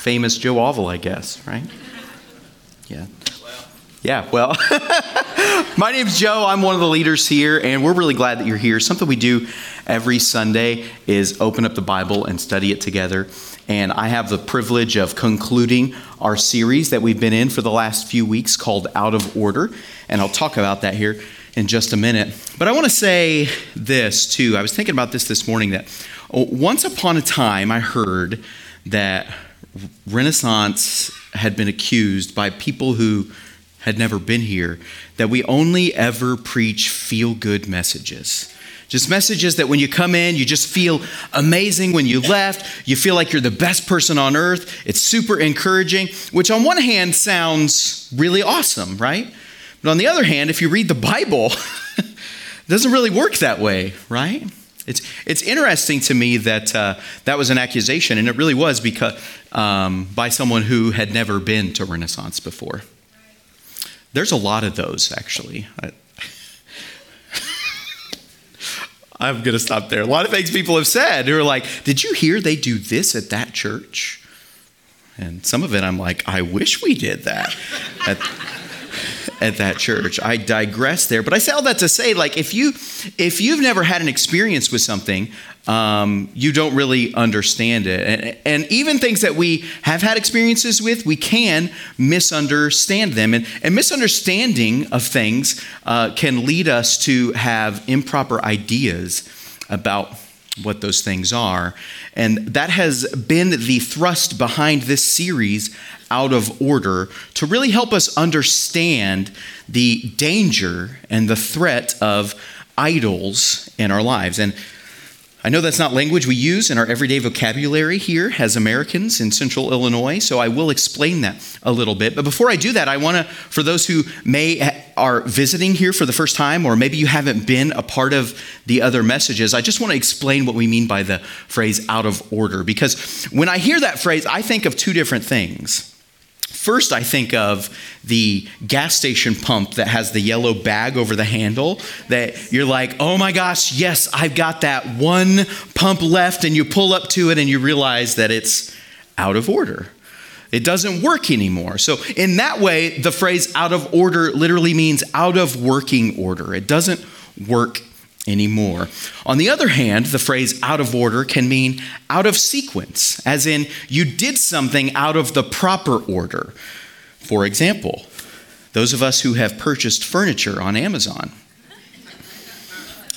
famous Joe Oval, I guess, right? Yeah. Yeah, well, my name's Joe. I'm one of the leaders here, and we're really glad that you're here. Something we do every Sunday is open up the Bible and study it together. And I have the privilege of concluding our series that we've been in for the last few weeks called Out of Order. And I'll talk about that here in just a minute. But I want to say this too. I was thinking about this this morning that once upon a time I heard that Renaissance had been accused by people who had never been here that we only ever preach feel good messages. Just messages that when you come in, you just feel amazing. When you left, you feel like you're the best person on earth. It's super encouraging, which on one hand sounds really awesome, right? But on the other hand, if you read the Bible, it doesn't really work that way, right? It's, it's interesting to me that uh, that was an accusation, and it really was because um, by someone who had never been to Renaissance before. There's a lot of those, actually. I, I'm going to stop there. A lot of things people have said who are like, Did you hear they do this at that church? And some of it I'm like, I wish we did that. at, at that church. I digress there, but I say all that to say, like, if you if you've never had an experience with something, um, you don't really understand it, and, and, even things that we have had experiences with, we can misunderstand them, and, and misunderstanding of things uh, can lead us to have improper ideas about what those things are. And that has been the thrust behind this series, Out of Order, to really help us understand the danger and the threat of idols in our lives. And I know that's not language we use in our everyday vocabulary here as Americans in central Illinois, so I will explain that a little bit. But before I do that, I want to, for those who may are visiting here for the first time, or maybe you haven't been a part of the other messages, I just want to explain what we mean by the phrase out of order. Because when I hear that phrase, I think of two different things. First, I think of the gas station pump that has the yellow bag over the handle that you're like, oh my gosh, yes, I've got that one pump left. And you pull up to it and you realize that it's out of order. It doesn't work anymore. So, in that way, the phrase out of order literally means out of working order. It doesn't work anymore. On the other hand, the phrase out of order can mean out of sequence, as in you did something out of the proper order. For example, those of us who have purchased furniture on Amazon.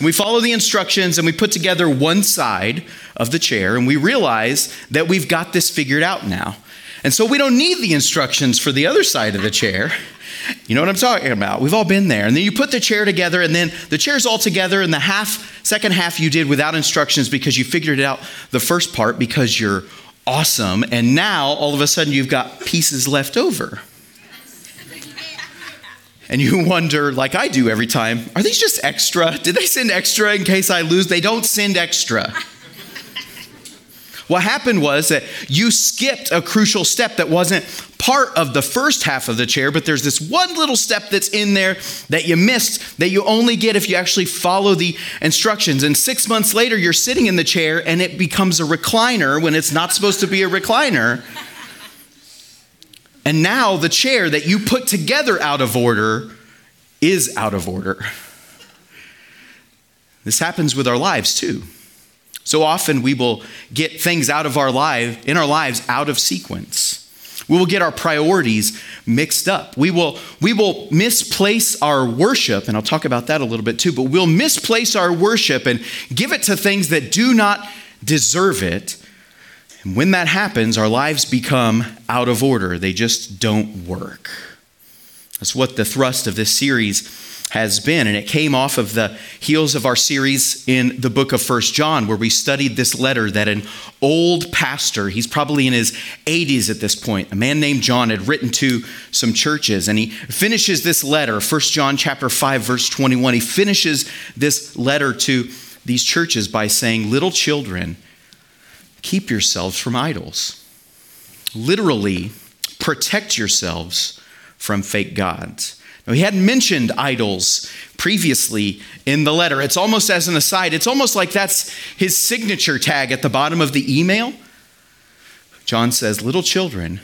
We follow the instructions and we put together one side of the chair and we realize that we've got this figured out now. And so we don't need the instructions for the other side of the chair. You know what I'm talking about? We've all been there. And then you put the chair together, and then the chair's all together, and the half, second half you did without instructions because you figured it out the first part because you're awesome. And now all of a sudden you've got pieces left over. And you wonder, like I do every time, are these just extra? Did they send extra in case I lose? They don't send extra. What happened was that you skipped a crucial step that wasn't part of the first half of the chair, but there's this one little step that's in there that you missed that you only get if you actually follow the instructions. And six months later, you're sitting in the chair and it becomes a recliner when it's not supposed to be a recliner. And now the chair that you put together out of order is out of order. This happens with our lives too. So often we will get things out of our life, in our lives, out of sequence. We will get our priorities mixed up. We will, we will misplace our worship, and I'll talk about that a little bit too, but we'll misplace our worship and give it to things that do not deserve it. And when that happens, our lives become out of order. They just don't work. That's what the thrust of this series has been. And it came off of the heels of our series in the book of First John, where we studied this letter that an old pastor, he's probably in his 80s at this point, a man named John had written to some churches. And he finishes this letter, First John chapter 5, verse 21. He finishes this letter to these churches by saying, Little children, keep yourselves from idols. Literally, protect yourselves from fake gods. Now, he hadn't mentioned idols previously in the letter. It's almost as an aside, it's almost like that's his signature tag at the bottom of the email. John says, Little children,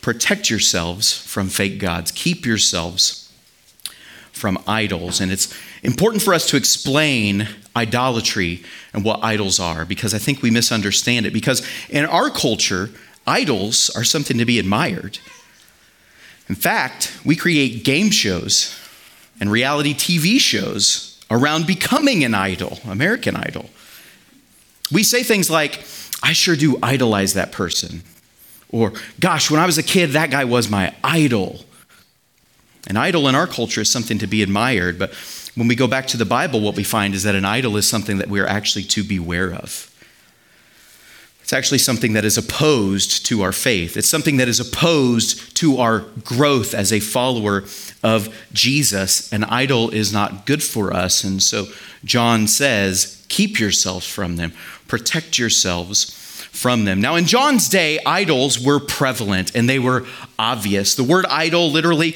protect yourselves from fake gods, keep yourselves from idols. And it's important for us to explain idolatry and what idols are because I think we misunderstand it. Because in our culture, idols are something to be admired. In fact, we create game shows and reality TV shows around becoming an idol, American Idol. We say things like, I sure do idolize that person. Or, gosh, when I was a kid, that guy was my idol. An idol in our culture is something to be admired, but when we go back to the Bible, what we find is that an idol is something that we're actually to beware of. It's actually something that is opposed to our faith. It's something that is opposed to our growth as a follower of Jesus. An idol is not good for us. And so John says, keep yourselves from them, protect yourselves from them. Now, in John's day, idols were prevalent and they were obvious. The word idol literally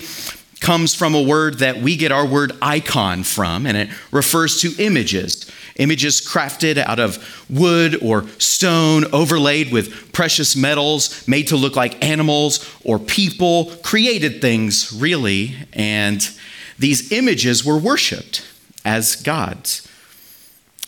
comes from a word that we get our word icon from, and it refers to images. Images crafted out of wood or stone, overlaid with precious metals, made to look like animals or people, created things, really. And these images were worshiped as gods.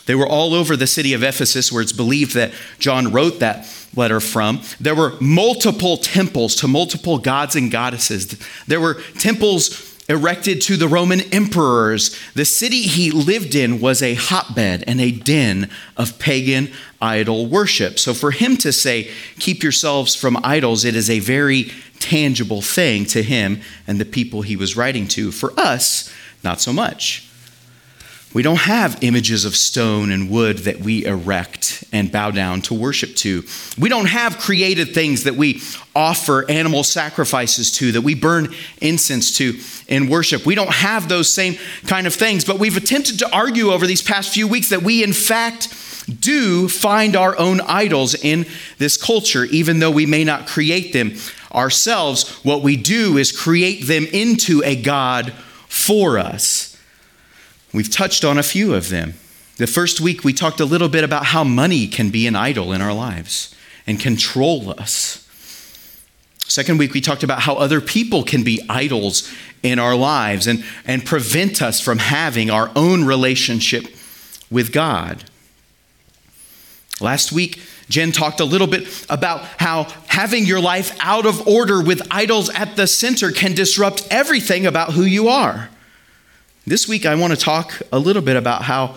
They were all over the city of Ephesus, where it's believed that John wrote that letter from. There were multiple temples to multiple gods and goddesses. There were temples erected to the Roman emperors. The city he lived in was a hotbed and a den of pagan idol worship. So for him to say, keep yourselves from idols, it is a very tangible thing to him and the people he was writing to. For us, not so much. We don't have images of stone and wood that we erect and bow down to worship to. We don't have created things that we offer animal sacrifices to, that we burn incense to in worship. We don't have those same kind of things, but we've attempted to argue over these past few weeks that we, in fact, do find our own idols in this culture, even though we may not create them ourselves. What we do is create them into a God for us. We've touched on a few of them. The first week, we talked a little bit about how money can be an idol in our lives and control us. Second week, we talked about how other people can be idols in our lives and, and prevent us from having our own relationship with God. Last week, Jen talked a little bit about how having your life out of order with idols at the center can disrupt everything about who you are. This week, I want to talk a little bit about how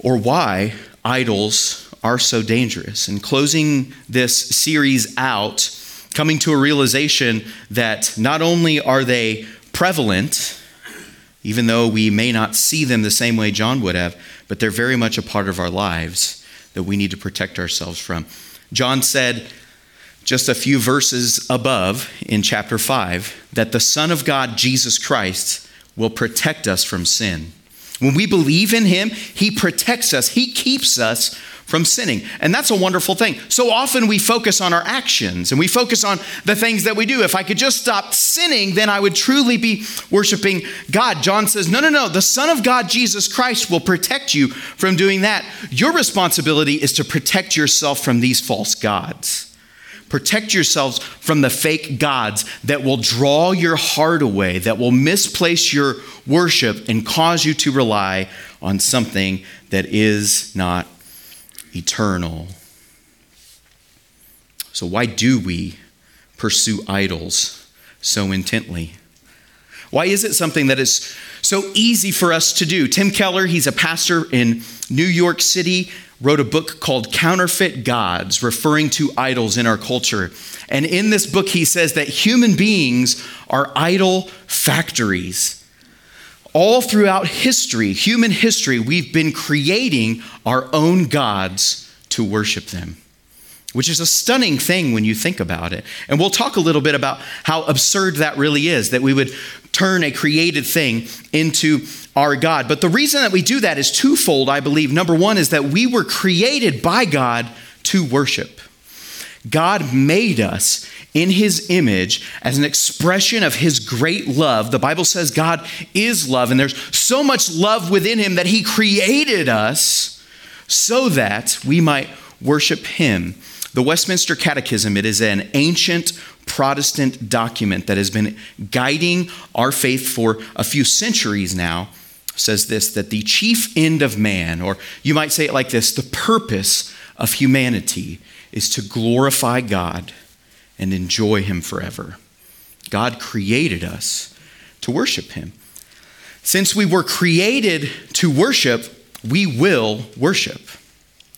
or why idols are so dangerous. And closing this series out, coming to a realization that not only are they prevalent, even though we may not see them the same way John would have, but they're very much a part of our lives that we need to protect ourselves from. John said, just a few verses above in chapter 5, that the Son of God, Jesus Christ, will protect us from sin. When we believe in Him, He protects us, He keeps us from sinning. And that's a wonderful thing. So often we focus on our actions and we focus on the things that we do. If I could just stop sinning, then I would truly be worshiping God. John says, No, no, no. The Son of God, Jesus Christ, will protect you from doing that. Your responsibility is to protect yourself from these false gods. Protect yourselves from the fake gods that will draw your heart away, that will misplace your worship and cause you to rely on something that is not eternal. So, why do we pursue idols so intently? Why is it something that is so easy for us to do? Tim Keller, he's a pastor in New York City wrote a book called Counterfeit Gods, referring to idols in our culture. And in this book, he says that human beings are idol factories. all throughout history, human history, we've been creating our own gods to worship them, which is a stunning thing when you think about it. And we'll talk a little bit about how absurd that really is that we would turn a created thing into our God. But the reason that we do that is twofold, I believe. Number one is that we were created by God to worship. God made us in his image as an expression of his great love. The Bible says God is love, and there's so much love within him that he created us so that we might worship him. The Westminster Catechism, it is an ancient Protestant document that has been guiding our faith for a few centuries now, says this that the chief end of man, or you might say it like this the purpose of humanity is to glorify God and enjoy Him forever. God created us to worship Him. Since we were created to worship, we will worship.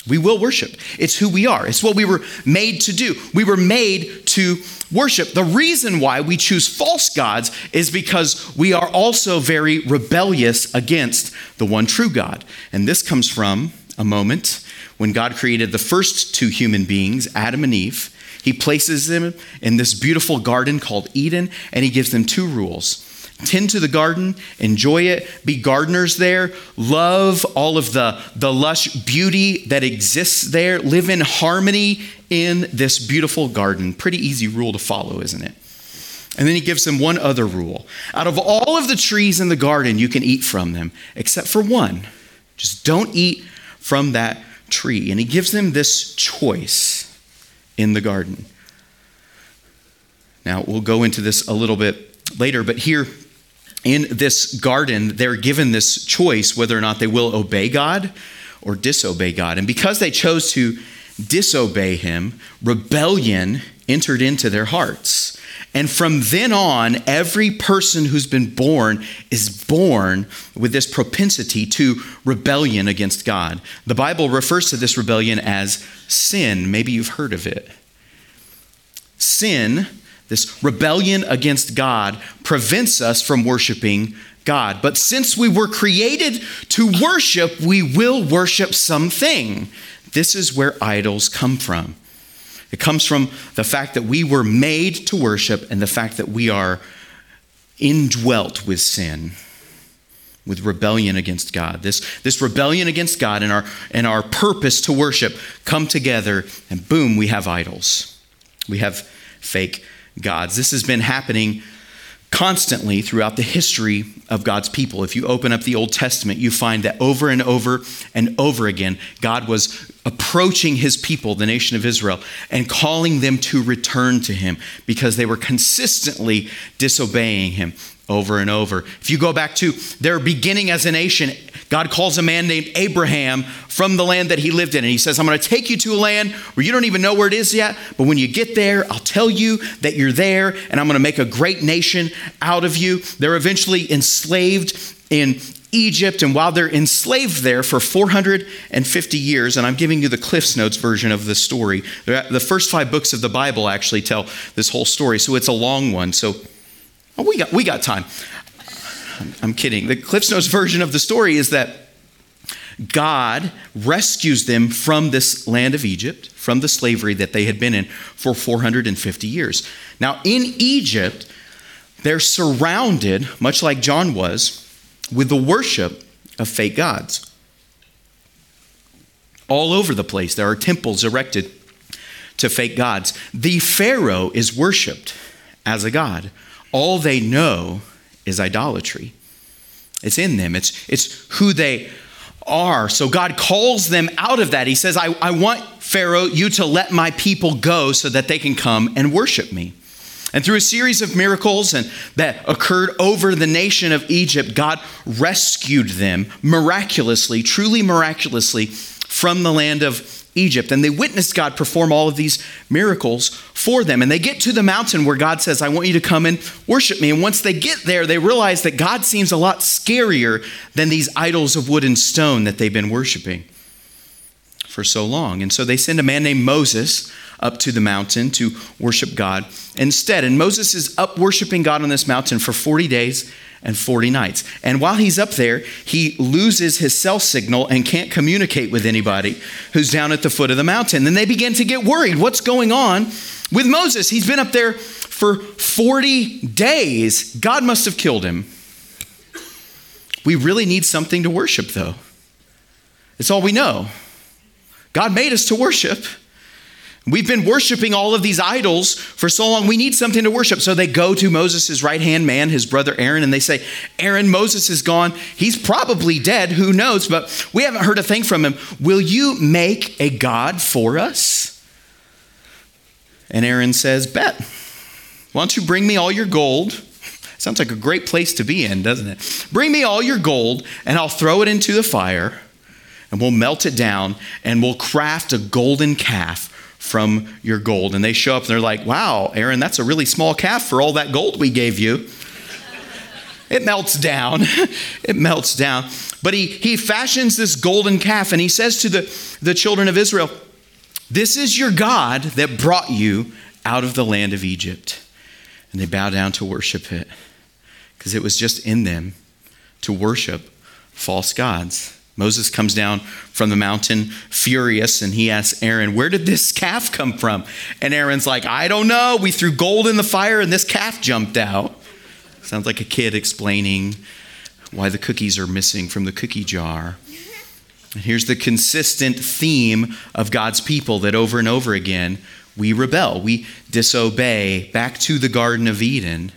We will worship. It's who we are. It's what we were made to do. We were made to worship. The reason why we choose false gods is because we are also very rebellious against the one true God. And this comes from a moment when God created the first two human beings, Adam and Eve. He places them in this beautiful garden called Eden, and he gives them two rules tend to the garden, enjoy it, be gardeners there, love all of the, the lush beauty that exists there, live in harmony in this beautiful garden. Pretty easy rule to follow, isn't it? And then he gives them one other rule. Out of all of the trees in the garden, you can eat from them, except for one. Just don't eat from that tree. And he gives them this choice in the garden. Now, we'll go into this a little bit later, but here in this garden, they're given this choice whether or not they will obey God or disobey God. And because they chose to disobey him, rebellion entered into their hearts. And from then on, every person who's been born is born with this propensity to rebellion against God. The Bible refers to this rebellion as sin. Maybe you've heard of it. Sin, this rebellion against God, prevents us from worshiping God. But since we were created to worship, we will worship something. This is where idols come from. It comes from the fact that we were made to worship and the fact that we are indwelt with sin, with rebellion against God. This, this rebellion against God and our, and our purpose to worship come together, and boom, we have idols. We have fake gods. This has been happening constantly throughout the history of God's people. If you open up the Old Testament, you find that over and over and over again, God was approaching his people, the nation of Israel, and calling them to return to him because they were consistently disobeying him over and over. If you go back to their beginning as a nation, God calls a man named Abraham from the land that he lived in. And he says, I'm going to take you to a land where you don't even know where it is yet. But when you get there, I'll tell you that you're there and I'm going to make a great nation out of you. They're eventually enslaved in Egypt, and while they're enslaved there for 450 years, and I'm giving you the Cliffs Notes version of the story, the first five books of the Bible actually tell this whole story, so it's a long one. So oh, we got we got time. I'm kidding. The Cliffs Notes version of the story is that God rescues them from this land of Egypt, from the slavery that they had been in for 450 years. Now, in Egypt, they're surrounded, much like John was, with the worship of fake gods. All over the place, there are temples erected to fake gods. The Pharaoh is worshiped as a god. All they know is idolatry. It's in them, it's, it's who they are. So God calls them out of that. He says, I, I want Pharaoh, you to let my people go so that they can come and worship me. And through a series of miracles and that occurred over the nation of Egypt, God rescued them miraculously, truly miraculously, from the land of Egypt. And they witnessed God perform all of these miracles for them. And they get to the mountain where God says, I want you to come and worship me. And once they get there, they realize that God seems a lot scarier than these idols of wood and stone that they've been worshiping for so long. And so they send a man named Moses up to the mountain to worship God instead. And Moses is up worshiping God on this mountain for 40 days and 40 nights. And while he's up there, he loses his cell signal and can't communicate with anybody who's down at the foot of the mountain. Then they begin to get worried. What's going on with Moses? He's been up there for 40 days. God must have killed him. We really need something to worship, though. It's all we know. God made us to worship. We've been worshiping all of these idols for so long. We need something to worship. So they go to Moses' right hand man, his brother Aaron, and they say, Aaron, Moses is gone. He's probably dead. Who knows? But we haven't heard a thing from him. Will you make a God for us? And Aaron says, Bet. Why don't you bring me all your gold? Sounds like a great place to be in, doesn't it? Bring me all your gold, and I'll throw it into the fire, and we'll melt it down, and we'll craft a golden calf from your gold. And they show up and they're like, wow, Aaron, that's a really small calf for all that gold we gave you. it melts down. it melts down. But he, he fashions this golden calf and he says to the, the children of Israel, This is your God that brought you out of the land of Egypt. And they bow down to worship it because it was just in them to worship false gods. Moses comes down from the mountain furious and he asks Aaron, Where did this calf come from? And Aaron's like, I don't know. We threw gold in the fire and this calf jumped out. Sounds like a kid explaining why the cookies are missing from the cookie jar. And here's the consistent theme of God's people that over and over again we rebel, we disobey back to the Garden of Eden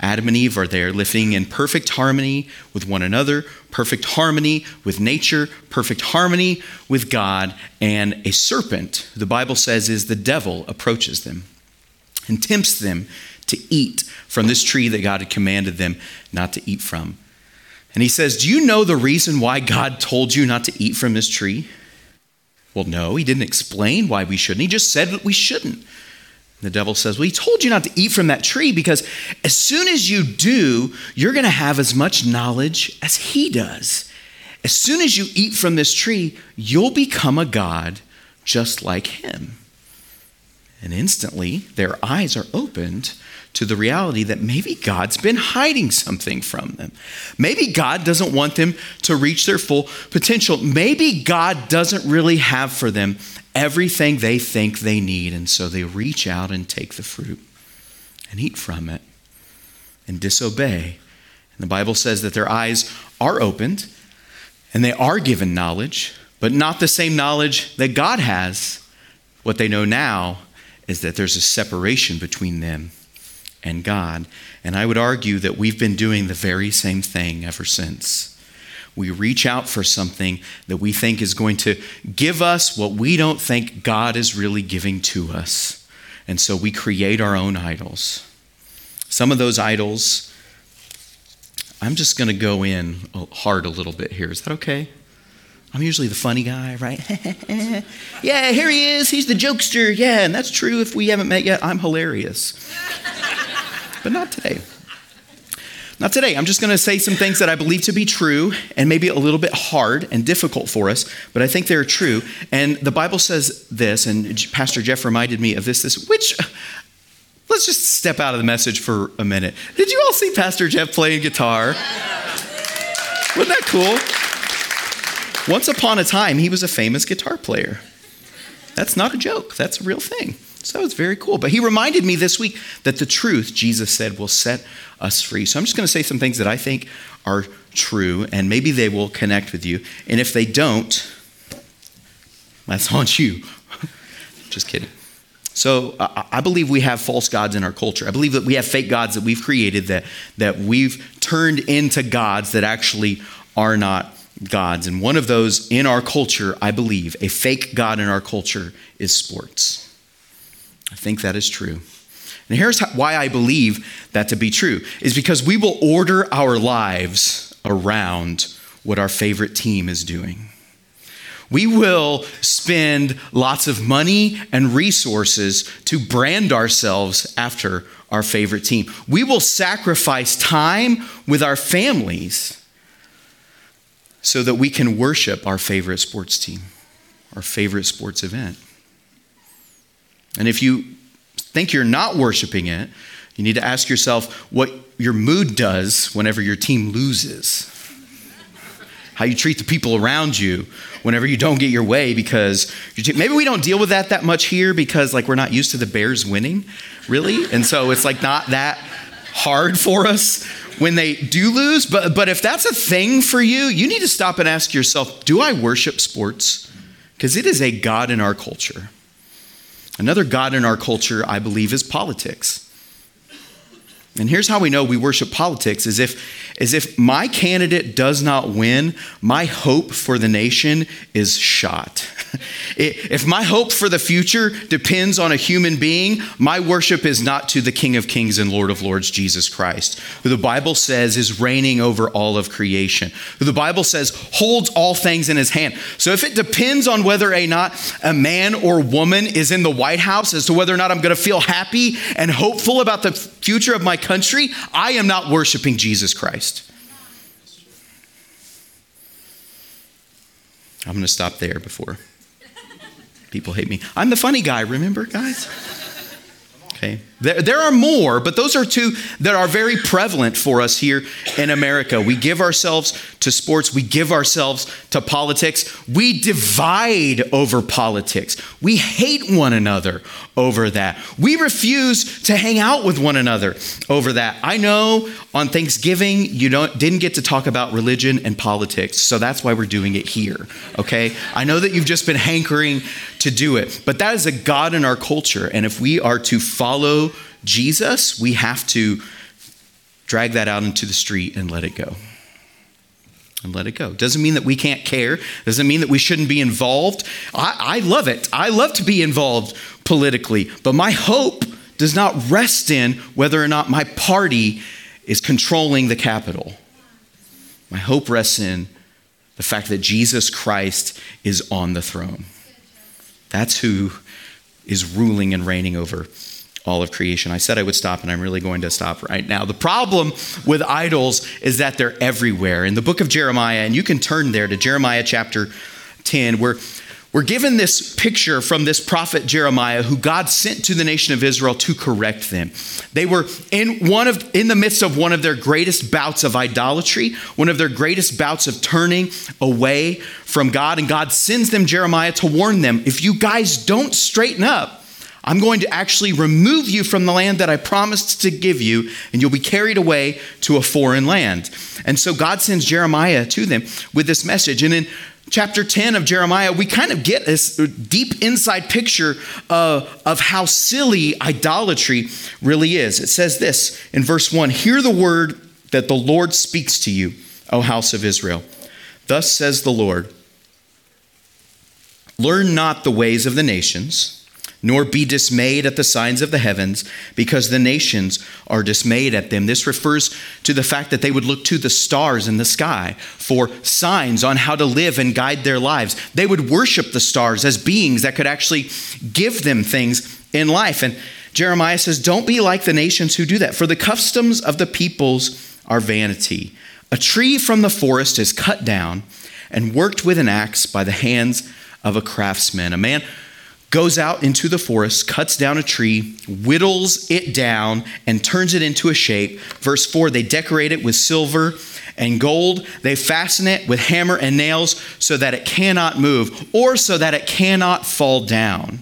Adam and Eve are there living in perfect harmony with one another, perfect harmony with nature, perfect harmony with God, and a serpent, the Bible says is the devil, approaches them and tempts them to eat from this tree that God had commanded them not to eat from. And he says, Do you know the reason why God told you not to eat from this tree? Well, no, he didn't explain why we shouldn't. He just said that we shouldn't. The devil says, Well, he told you not to eat from that tree because as soon as you do, you're going to have as much knowledge as he does. As soon as you eat from this tree, you'll become a God just like him. And instantly, their eyes are opened to the reality that maybe God's been hiding something from them. Maybe God doesn't want them to reach their full potential. Maybe God doesn't really have for them everything they think they need. And so they reach out and take the fruit and eat from it and disobey. And the Bible says that their eyes are opened and they are given knowledge, but not the same knowledge that God has. What they know now is that there's a separation between them and God. And I would argue that we've been doing the very same thing ever since. We reach out for something that we think is going to give us what we don't think God is really giving to us. And so we create our own idols. Some of those idols, I'm just going to go in hard a little bit here. Is that okay? I'm usually the funny guy, right? yeah, here he is. He's the jokester. Yeah, and that's true. If we haven't met yet, I'm hilarious. but not today. Not today. I'm just going to say some things that I believe to be true and maybe a little bit hard and difficult for us, but I think they're true. And the Bible says this, and Pastor Jeff reminded me of this, this, which let's just step out of the message for a minute. Did you all see Pastor Jeff playing guitar? Wasn't that cool? Once upon a time, he was a famous guitar player. That's not a joke, that's a real thing. So it's very cool. But he reminded me this week that the truth, Jesus said, will set us free. So I'm just going to say some things that I think are true, and maybe they will connect with you. And if they don't, that's on you. just kidding. So uh, I believe we have false gods in our culture. I believe that we have fake gods that we've created that, that we've turned into gods that actually are not gods. And one of those in our culture, I believe, a fake god in our culture is sports. I think that is true. And here's why I believe that to be true is because we will order our lives around what our favorite team is doing. We will spend lots of money and resources to brand ourselves after our favorite team. We will sacrifice time with our families so that we can worship our favorite sports team, our favorite sports event. And if you think you're not worshiping it, you need to ask yourself what your mood does whenever your team loses. How you treat the people around you whenever you don't get your way because maybe we don't deal with that that much here because like we're not used to the Bears winning, really. And so it's like not that hard for us when they do lose. But, but if that's a thing for you, you need to stop and ask yourself do I worship sports? Because it is a God in our culture. Another God in our culture, I believe, is politics. And here's how we know we worship politics is if, is if my candidate does not win, my hope for the nation is shot. if my hope for the future depends on a human being, my worship is not to the King of Kings and Lord of Lords, Jesus Christ, who the Bible says is reigning over all of creation, who the Bible says holds all things in his hand. So if it depends on whether or not a man or woman is in the White House as to whether or not I'm going to feel happy and hopeful about the future of my country, I am not worshiping Jesus Christ. I'm going to stop there before people hate me. I'm the funny guy, remember, guys? Okay. There, there are more, but those are two that are very prevalent for us here in America. We give ourselves to sports, we give ourselves to politics, we divide over politics, we hate one another over that, we refuse to hang out with one another over that. I know on Thanksgiving you don't, didn't get to talk about religion and politics, so that's why we're doing it here, okay? I know that you've just been hankering to do it, but that is a God in our culture, and if we are to follow Jesus, we have to drag that out into the street and let it go. And let it go. Doesn't mean that we can't care. Doesn't mean that we shouldn't be involved. I, I love it. I love to be involved politically. But my hope does not rest in whether or not my party is controlling the capital. My hope rests in the fact that Jesus Christ is on the throne. That's who is ruling and reigning over all of creation. I said I would stop, and I'm really going to stop right now. The problem with idols is that they're everywhere. In the book of Jeremiah, and you can turn there to Jeremiah chapter 10, where we're given this picture from this prophet Jeremiah who God sent to the nation of Israel to correct them. They were in one of in the midst of one of their greatest bouts of idolatry, one of their greatest bouts of turning away from God and God sends them Jeremiah to warn them, if you guys don't straighten up, I'm going to actually remove you from the land that I promised to give you, and you'll be carried away to a foreign land. And so God sends Jeremiah to them with this message. And in chapter 10 of Jeremiah, we kind of get this deep inside picture of, of how silly idolatry really is. It says this in verse 1 Hear the word that the Lord speaks to you, O house of Israel. Thus says the Lord Learn not the ways of the nations nor be dismayed at the signs of the heavens, because the nations are dismayed at them. This refers to the fact that they would look to the stars in the sky for signs on how to live and guide their lives. They would worship the stars as beings that could actually give them things in life. And Jeremiah says, Don't be like the nations who do that, for the customs of the peoples are vanity. A tree from the forest is cut down and worked with an axe by the hands of a craftsman. A man goes out into the forest, cuts down a tree, whittles it down, and turns it into a shape. Verse 4 they decorate it with silver and gold. They fasten it with hammer and nails so that it cannot move or so that it cannot fall down.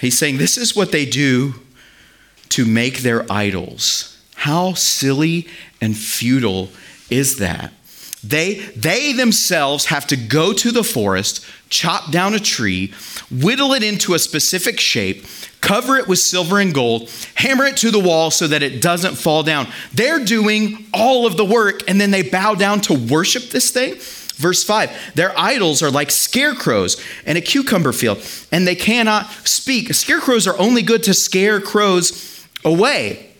He's saying this is what they do to make their idols. How silly and futile is that? They, they themselves have to go to the forest, chop down a tree, whittle it into a specific shape, cover it with silver and gold, hammer it to the wall so that it doesn't fall down. They're doing all of the work and then they bow down to worship this thing. Verse 5 Their idols are like scarecrows in a cucumber field, and they cannot speak. Scarecrows are only good to scare crows away.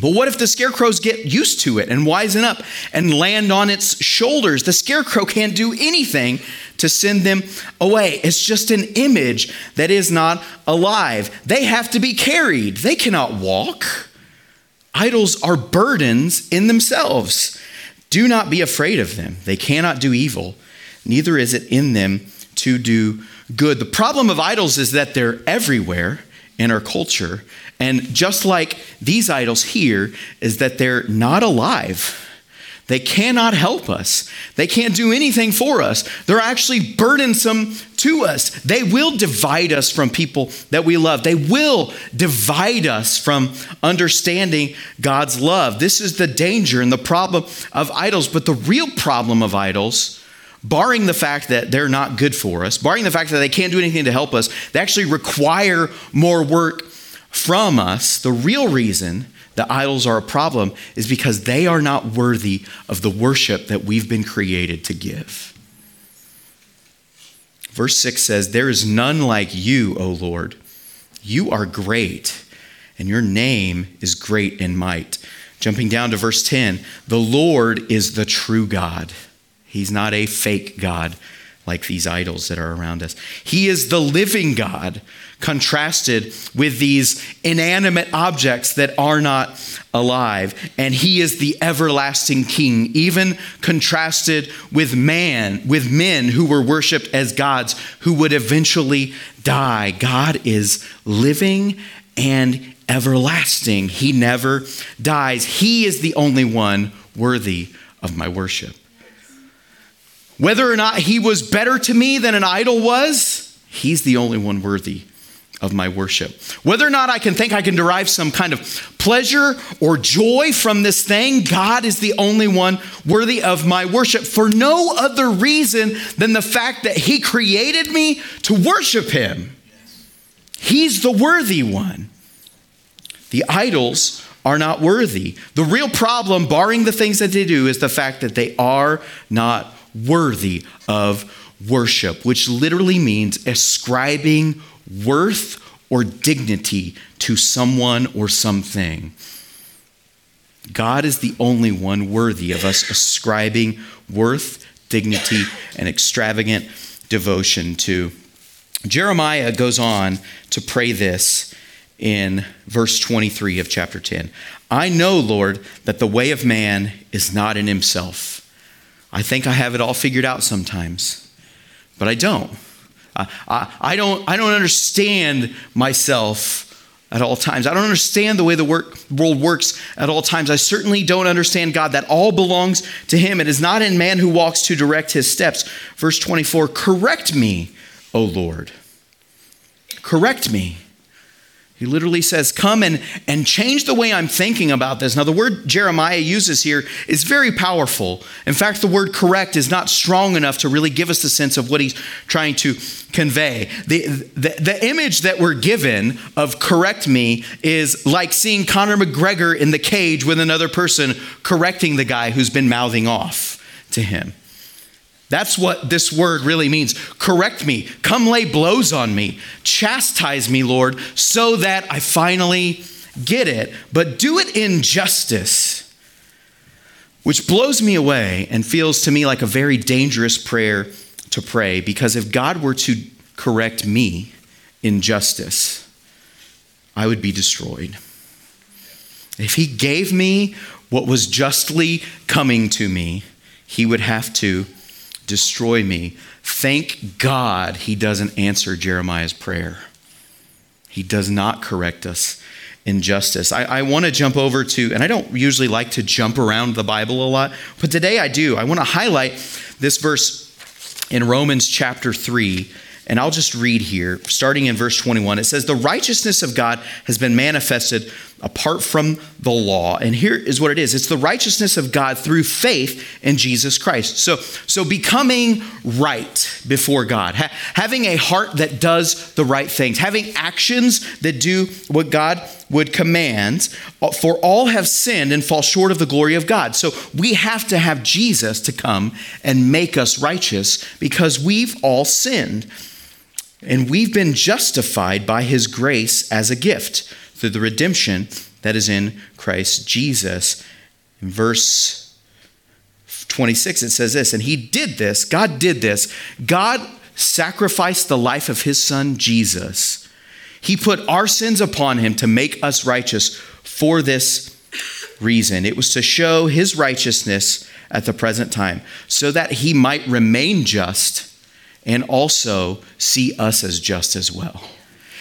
But what if the scarecrows get used to it and wisen up and land on its shoulders? The scarecrow can't do anything to send them away. It's just an image that is not alive. They have to be carried, they cannot walk. Idols are burdens in themselves. Do not be afraid of them. They cannot do evil, neither is it in them to do good. The problem of idols is that they're everywhere in our culture. And just like these idols here, is that they're not alive. They cannot help us. They can't do anything for us. They're actually burdensome to us. They will divide us from people that we love. They will divide us from understanding God's love. This is the danger and the problem of idols. But the real problem of idols, barring the fact that they're not good for us, barring the fact that they can't do anything to help us, they actually require more work from us. The real reason that idols are a problem is because they are not worthy of the worship that we've been created to give. Verse 6 says, There is none like you, O Lord. You are great, and your name is great in might. Jumping down to verse 10, the Lord is the true God. He's not a fake God like these idols that are around us. He is the living God, contrasted with these inanimate objects that are not alive. And He is the everlasting King, even contrasted with man, with men who were worshiped as gods who would eventually die. God is living and everlasting. He never dies. He is the only one worthy of my worship. Whether or not he was better to me than an idol was, he's the only one worthy of my worship. Whether or not I can think I can derive some kind of pleasure or joy from this thing, God is the only one worthy of my worship for no other reason than the fact that He created me to worship Him. He's the worthy one. The idols are not worthy. The real problem, barring the things that they do, is the fact that they are not worthy of worship, which literally means ascribing worth or dignity to someone or something. God is the only one worthy of us ascribing worth, dignity, and extravagant devotion to. Jeremiah goes on to pray this in verse 23 of chapter 10. I know, Lord, that the way of man is not in himself I think I have it all figured out sometimes, but I don't. I, I, don't, I don't understand myself at all times. I don't understand the way the work, world works at all times. I certainly don't understand God. That all belongs to Him. It is not in man who walks to direct his steps. Verse 24 Correct me, O Lord. Correct me. He literally says, Come and, and change the way I'm thinking about this. Now, the word Jeremiah uses here is very powerful. In fact, the word correct is not strong enough to really give us the sense of what he's trying to convey. The, the, the image that we're given of correct me is like seeing Conor McGregor in the cage with another person correcting the guy who's been mouthing off to him. That's what this word really means. Correct me. Come lay blows on me. Chastise me, Lord, so that I finally get it. But do it in justice, which blows me away and feels to me like a very dangerous prayer to pray. Because if God were to correct me in justice, I would be destroyed. If He gave me what was justly coming to me, He would have to destroy me. Thank God he doesn't answer Jeremiah's prayer. He does not correct us in justice. I, I want to jump over to, and I don't usually like to jump around the Bible a lot, but today I do. I want to highlight this verse in Romans chapter 3 and I'll just read here, starting in verse 21. It says, The righteousness of God has been manifested apart from the law. And here is what it is it's the righteousness of God through faith in Jesus Christ. So, so becoming right before God, ha- having a heart that does the right things, having actions that do what God would command, uh, for all have sinned and fall short of the glory of God. So we have to have Jesus to come and make us righteous because we've all sinned. And we've been justified by his grace as a gift through the redemption that is in Christ Jesus. In verse 26, it says this, and he did this, God did this. God sacrificed the life of his son Jesus. He put our sins upon him to make us righteous for this reason. It was to show his righteousness at the present time, so that he might remain just and also see us as just as well.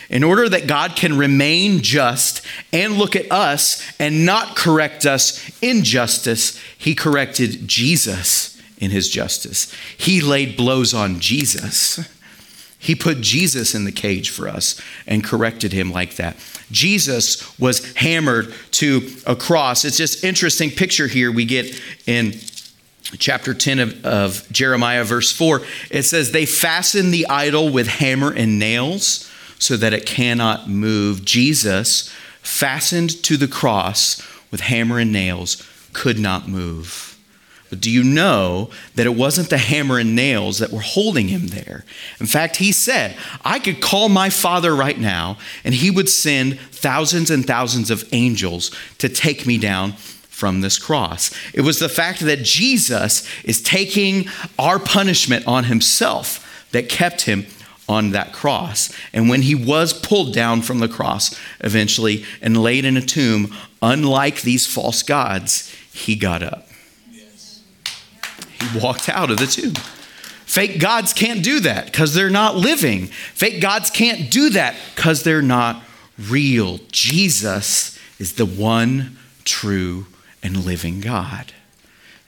In order that God can remain just and look at us and not correct us in justice, he corrected Jesus in his justice. He laid blows on Jesus. He put Jesus in the cage for us and corrected him like that. Jesus was hammered to a cross. It's just interesting picture here we get in chapter 10 of, of Jeremiah, verse 4. It says, They fastened the idol with hammer and nails so that it cannot move. Jesus, fastened to the cross with hammer and nails, could not move. But do you know that it wasn't the hammer and nails that were holding him there? In fact, he said, I could call my father right now, and he would send thousands and thousands of angels to take me down from this cross. It was the fact that Jesus is taking our punishment on himself that kept him on that cross. And when he was pulled down from the cross eventually and laid in a tomb, unlike these false gods, he got up. He walked out of the tomb. Fake gods can't do that because they're not living. Fake gods can't do that because they're not real. Jesus is the one true and living God.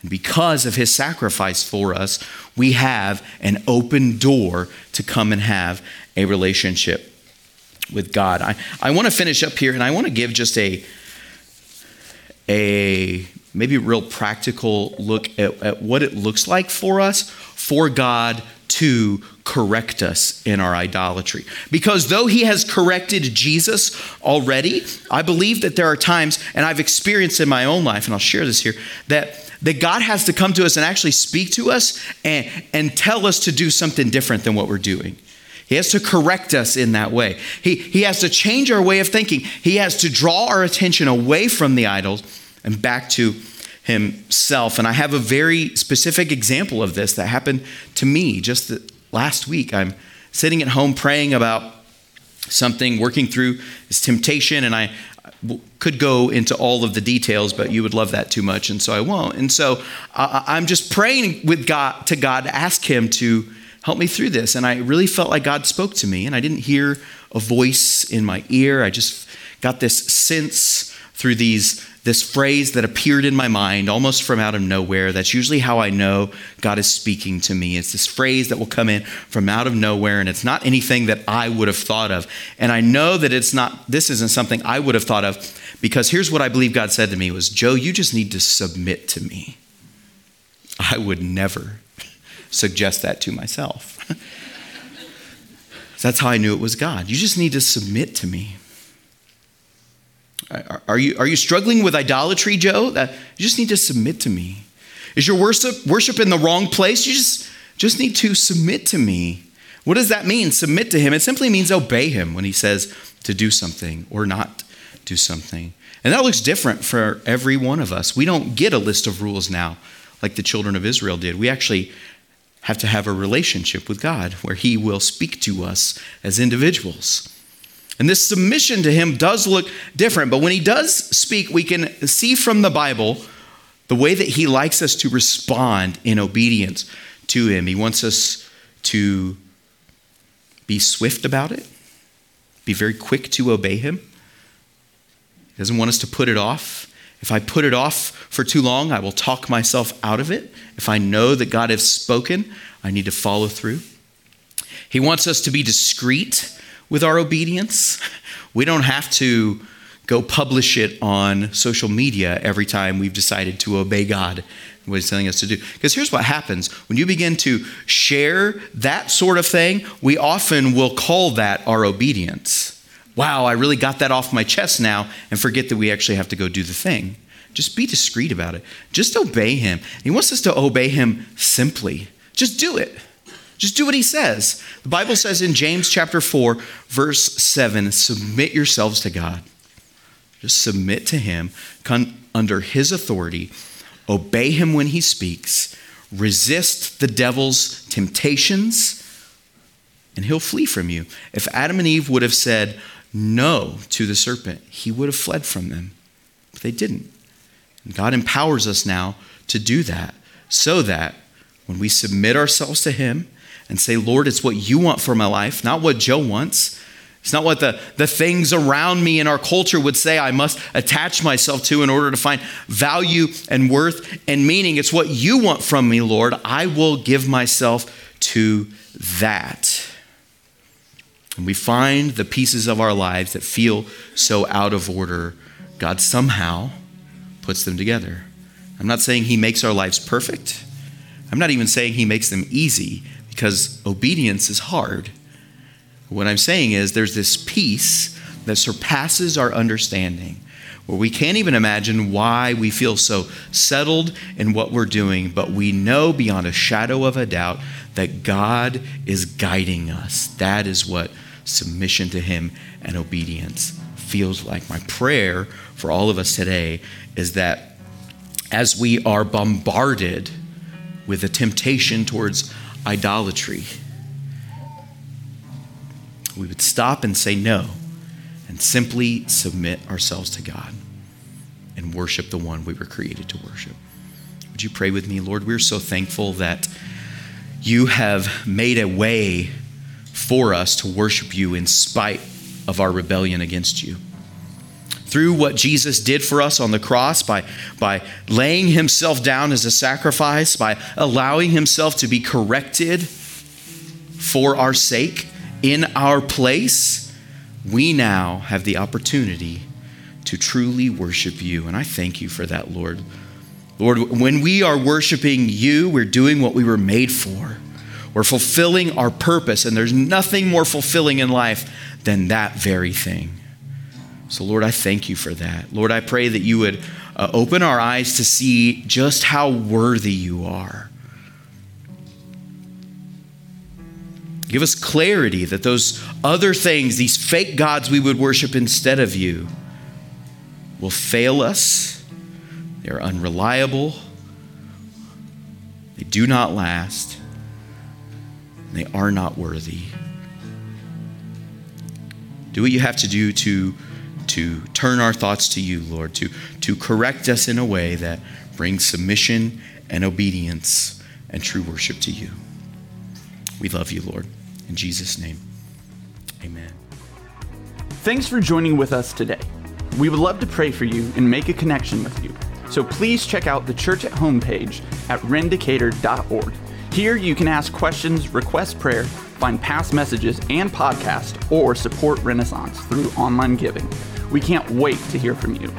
Because of his sacrifice for us, we have an open door to come and have a relationship with God. I, I want to finish up here and I want to give just a, a maybe a real practical look at, at what it looks like for us for God to correct us in our idolatry. Because though he has corrected Jesus already, I believe that there are times, and I've experienced in my own life, and I'll share this here, that, that God has to come to us and actually speak to us and, and tell us to do something different than what we're doing. He has to correct us in that way. He, he has to change our way of thinking. He has to draw our attention away from the idols and back to himself. And I have a very specific example of this that happened to me just last week. I'm sitting at home praying about something, working through this temptation, and I could go into all of the details, but you would love that too much, and so I won't. And so I'm just praying with God to God to ask Him to help me through this. And I really felt like God spoke to me, and I didn't hear a voice in my ear. I just got this sense through these this phrase that appeared in my mind almost from out of nowhere. That's usually how I know God is speaking to me. It's this phrase that will come in from out of nowhere, and it's not anything that I would have thought of. And I know that it's not, this isn't something I would have thought of because here's what I believe God said to me was, Joe, you just need to submit to me. I would never suggest that to myself. That's how I knew it was God. You just need to submit to me. Are you, are you struggling with idolatry, Joe? You just need to submit to me. Is your worship, worship in the wrong place? You just, just need to submit to me. What does that mean? Submit to him. It simply means obey him when he says to do something or not do something. And that looks different for every one of us. We don't get a list of rules now like the children of Israel did. We actually have to have a relationship with God where he will speak to us as individuals. And this submission to him does look different, but when he does speak, we can see from the Bible the way that he likes us to respond in obedience to him. He wants us to be swift about it, be very quick to obey him. He doesn't want us to put it off. If I put it off for too long, I will talk myself out of it. If I know that God has spoken, I need to follow through. He wants us to be discreet with our obedience. We don't have to go publish it on social media every time we've decided to obey God what he's telling us to do. Because here's what happens when you begin to share that sort of thing, we often will call that our obedience. Wow, I really got that off my chest now, and forget that we actually have to go do the thing. Just be discreet about it. Just obey him. He wants us to obey him simply. Just do it. Just do what he says. The Bible says in James chapter 4, verse 7, submit yourselves to God. Just submit to him, come under his authority, obey him when he speaks, resist the devil's temptations, and he'll flee from you. If Adam and Eve would have said no to the serpent, he would have fled from them. But they didn't. And God empowers us now to do that so that when we submit ourselves to him, and say, Lord, it's what you want for my life, not what Joe wants. It's not what the, the things around me in our culture would say I must attach myself to in order to find value and worth and meaning. It's what you want from me, Lord. I will give myself to that. And we find the pieces of our lives that feel so out of order. God somehow puts them together. I'm not saying He makes our lives perfect. I'm not even saying He makes them easy because obedience is hard. What I'm saying is there's this peace that surpasses our understanding, where we can't even imagine why we feel so settled in what we're doing, but we know beyond a shadow of a doubt that God is guiding us. That is what submission to Him and obedience feels like. My prayer for all of us today is that as we are bombarded with a temptation towards idolatry, we would stop and say no and simply submit ourselves to God and worship the one we were created to worship. Would you pray with me, Lord? We're so thankful that you have made a way for us to worship you in spite of our rebellion against you. Through what Jesus did for us on the cross, by, by laying himself down as a sacrifice, by allowing himself to be corrected for our sake, in our place, we now have the opportunity to truly worship you. And I thank you for that, Lord. Lord, when we are worshiping you, we're doing what we were made for. We're fulfilling our purpose, and there's nothing more fulfilling in life than that very thing. So, Lord, I thank you for that. Lord, I pray that you would uh, open our eyes to see just how worthy you are. Give us clarity that those other things, these fake gods we would worship instead of you, will fail us. They're unreliable. They do not last. They are not worthy. Do what you have to do to, to turn our thoughts to you, Lord, to, to correct us in a way that brings submission and obedience and true worship to you. We love you, Lord. In Jesus' name, amen. Thanks for joining with us today. We would love to pray for you and make a connection with you. So please check out the church at home page at rendicator.org. Here you can ask questions, request prayer, find past messages and podcasts, or support Renaissance through online giving. We can't wait to hear from you.